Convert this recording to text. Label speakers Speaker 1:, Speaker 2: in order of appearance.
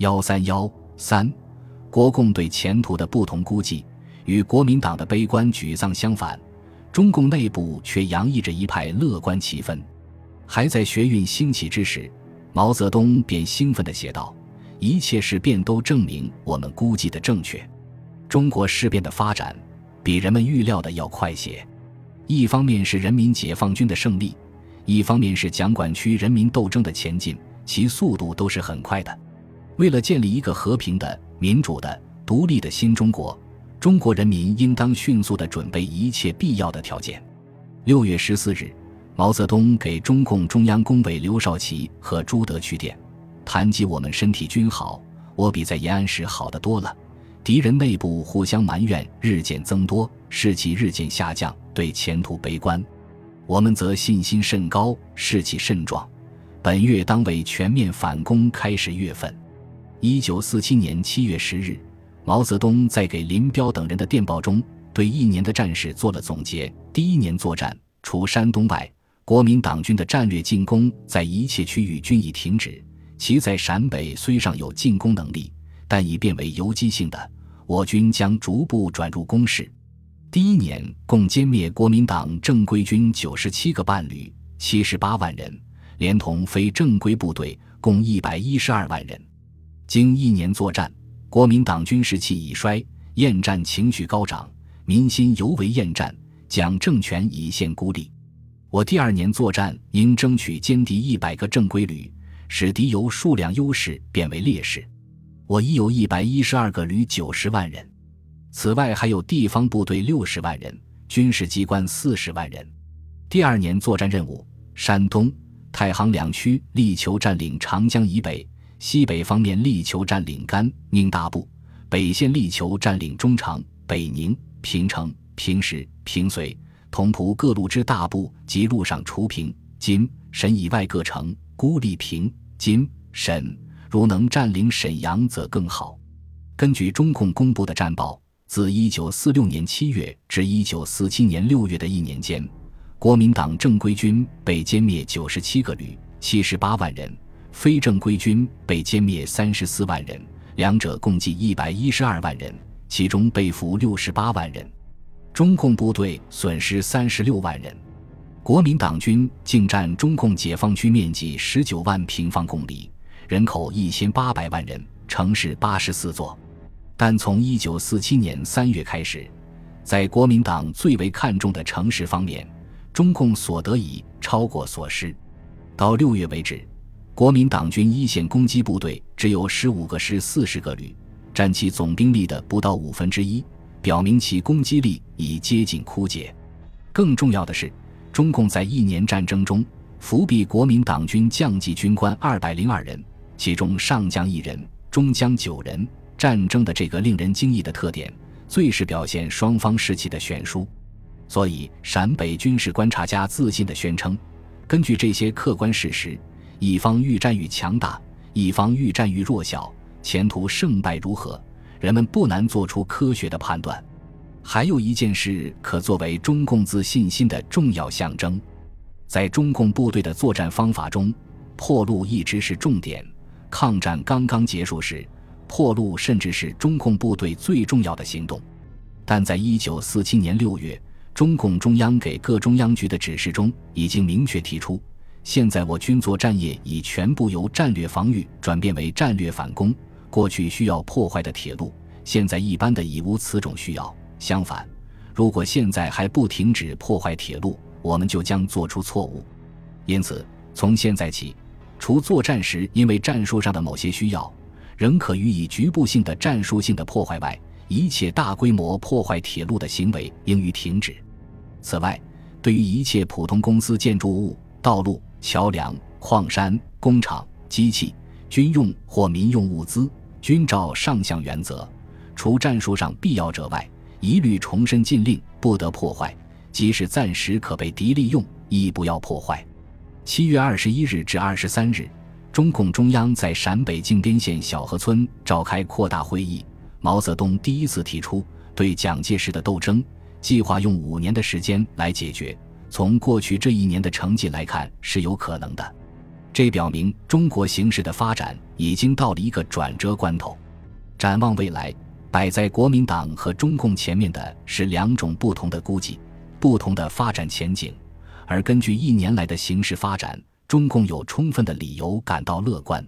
Speaker 1: 幺三幺三，国共对前途的不同估计，与国民党的悲观沮丧相反，中共内部却洋溢着一派乐观气氛。还在学运兴起之时，毛泽东便兴奋地写道：“一切事变都证明我们估计的正确。中国事变的发展比人们预料的要快些。一方面是人民解放军的胜利，一方面是蒋管区人民斗争的前进，其速度都是很快的。为了建立一个和平的、民主的、独立的新中国，中国人民应当迅速地准备一切必要的条件。”六月十四日。毛泽东给中共中央工委刘少奇和朱德去电，谈及我们身体均好，我比在延安时好得多了。敌人内部互相埋怨日渐增多，士气日渐下降，对前途悲观。我们则信心甚高，士气甚壮。本月当为全面反攻开始月份。一九四七年七月十日，毛泽东在给林彪等人的电报中，对一年的战事做了总结。第一年作战，除山东外。国民党军的战略进攻在一切区域均已停止，其在陕北虽尚有进攻能力，但已变为游击性的。我军将逐步转入攻势。第一年共歼灭国民党正规军九十七个伴旅，七十八万人，连同非正规部队共一百一十二万人。经一年作战，国民党军士气已衰，厌战情绪高涨，民心尤为厌战，蒋政权已现孤立。我第二年作战，应争取歼敌一百个正规旅，使敌由数量优势变为劣势。我已有一百一十二个旅，九十万人。此外，还有地方部队六十万人，军事机关四十万人。第二年作战任务：山东、太行两区力求占领长江以北，西北方面力求占领甘宁大部，北线力求占领中长、北宁、平城、平石、平绥。同蒲各路之大部及路上除平、金、沈以外各城，孤立平、金、沈。如能占领沈阳，则更好。根据中共公布的战报，自一九四六年七月至一九四七年六月的一年间，国民党正规军被歼灭九十七个旅，七十八万人；非正规军被歼灭三十四万人，两者共计一百一十二万人，其中被俘六十八万人。中共部队损失三十六万人，国民党军竟占中共解放区面积十九万平方公里，人口一千八百万人，城市八十四座。但从一九四七年三月开始，在国民党最为看重的城市方面，中共所得已超过所失。到六月为止，国民党军一线攻击部队只有十五个师四十个旅，占其总兵力的不到五分之一。表明其攻击力已接近枯竭。更重要的是，中共在一年战争中伏毙国民党军将级军官二百零二人，其中上将一人，中将九人。战争的这个令人惊异的特点，最是表现双方士气的悬殊。所以，陕北军事观察家自信地宣称：根据这些客观事实，一方愈战愈强大，一方愈战愈弱小，前途胜败如何？人们不难做出科学的判断。还有一件事可作为中共自信心的重要象征，在中共部队的作战方法中，破路一直是重点。抗战刚刚结束时，破路甚至是中共部队最重要的行动。但在一九四七年六月，中共中央给各中央局的指示中已经明确提出：现在我军作战业已全部由战略防御转变为战略反攻。过去需要破坏的铁路，现在一般的已无此种需要。相反，如果现在还不停止破坏铁路，我们就将做出错误。因此，从现在起，除作战时因为战术上的某些需要，仍可予以局部性的战术性的破坏外，一切大规模破坏铁路的行为应予停止。此外，对于一切普通公司建筑物、道路、桥梁、矿山、工厂、机器、军用或民用物资。均照上项原则，除战术上必要者外，一律重申禁令，不得破坏。即使暂时可被敌利用，亦不要破坏。七月二十一日至二十三日，中共中央在陕北靖边县小河村召开扩大会议。毛泽东第一次提出，对蒋介石的斗争计划用五年的时间来解决。从过去这一年的成绩来看，是有可能的。这表明中国形势的发展已经到了一个转折关头。展望未来，摆在国民党和中共前面的是两种不同的估计，不同的发展前景。而根据一年来的形势发展，中共有充分的理由感到乐观。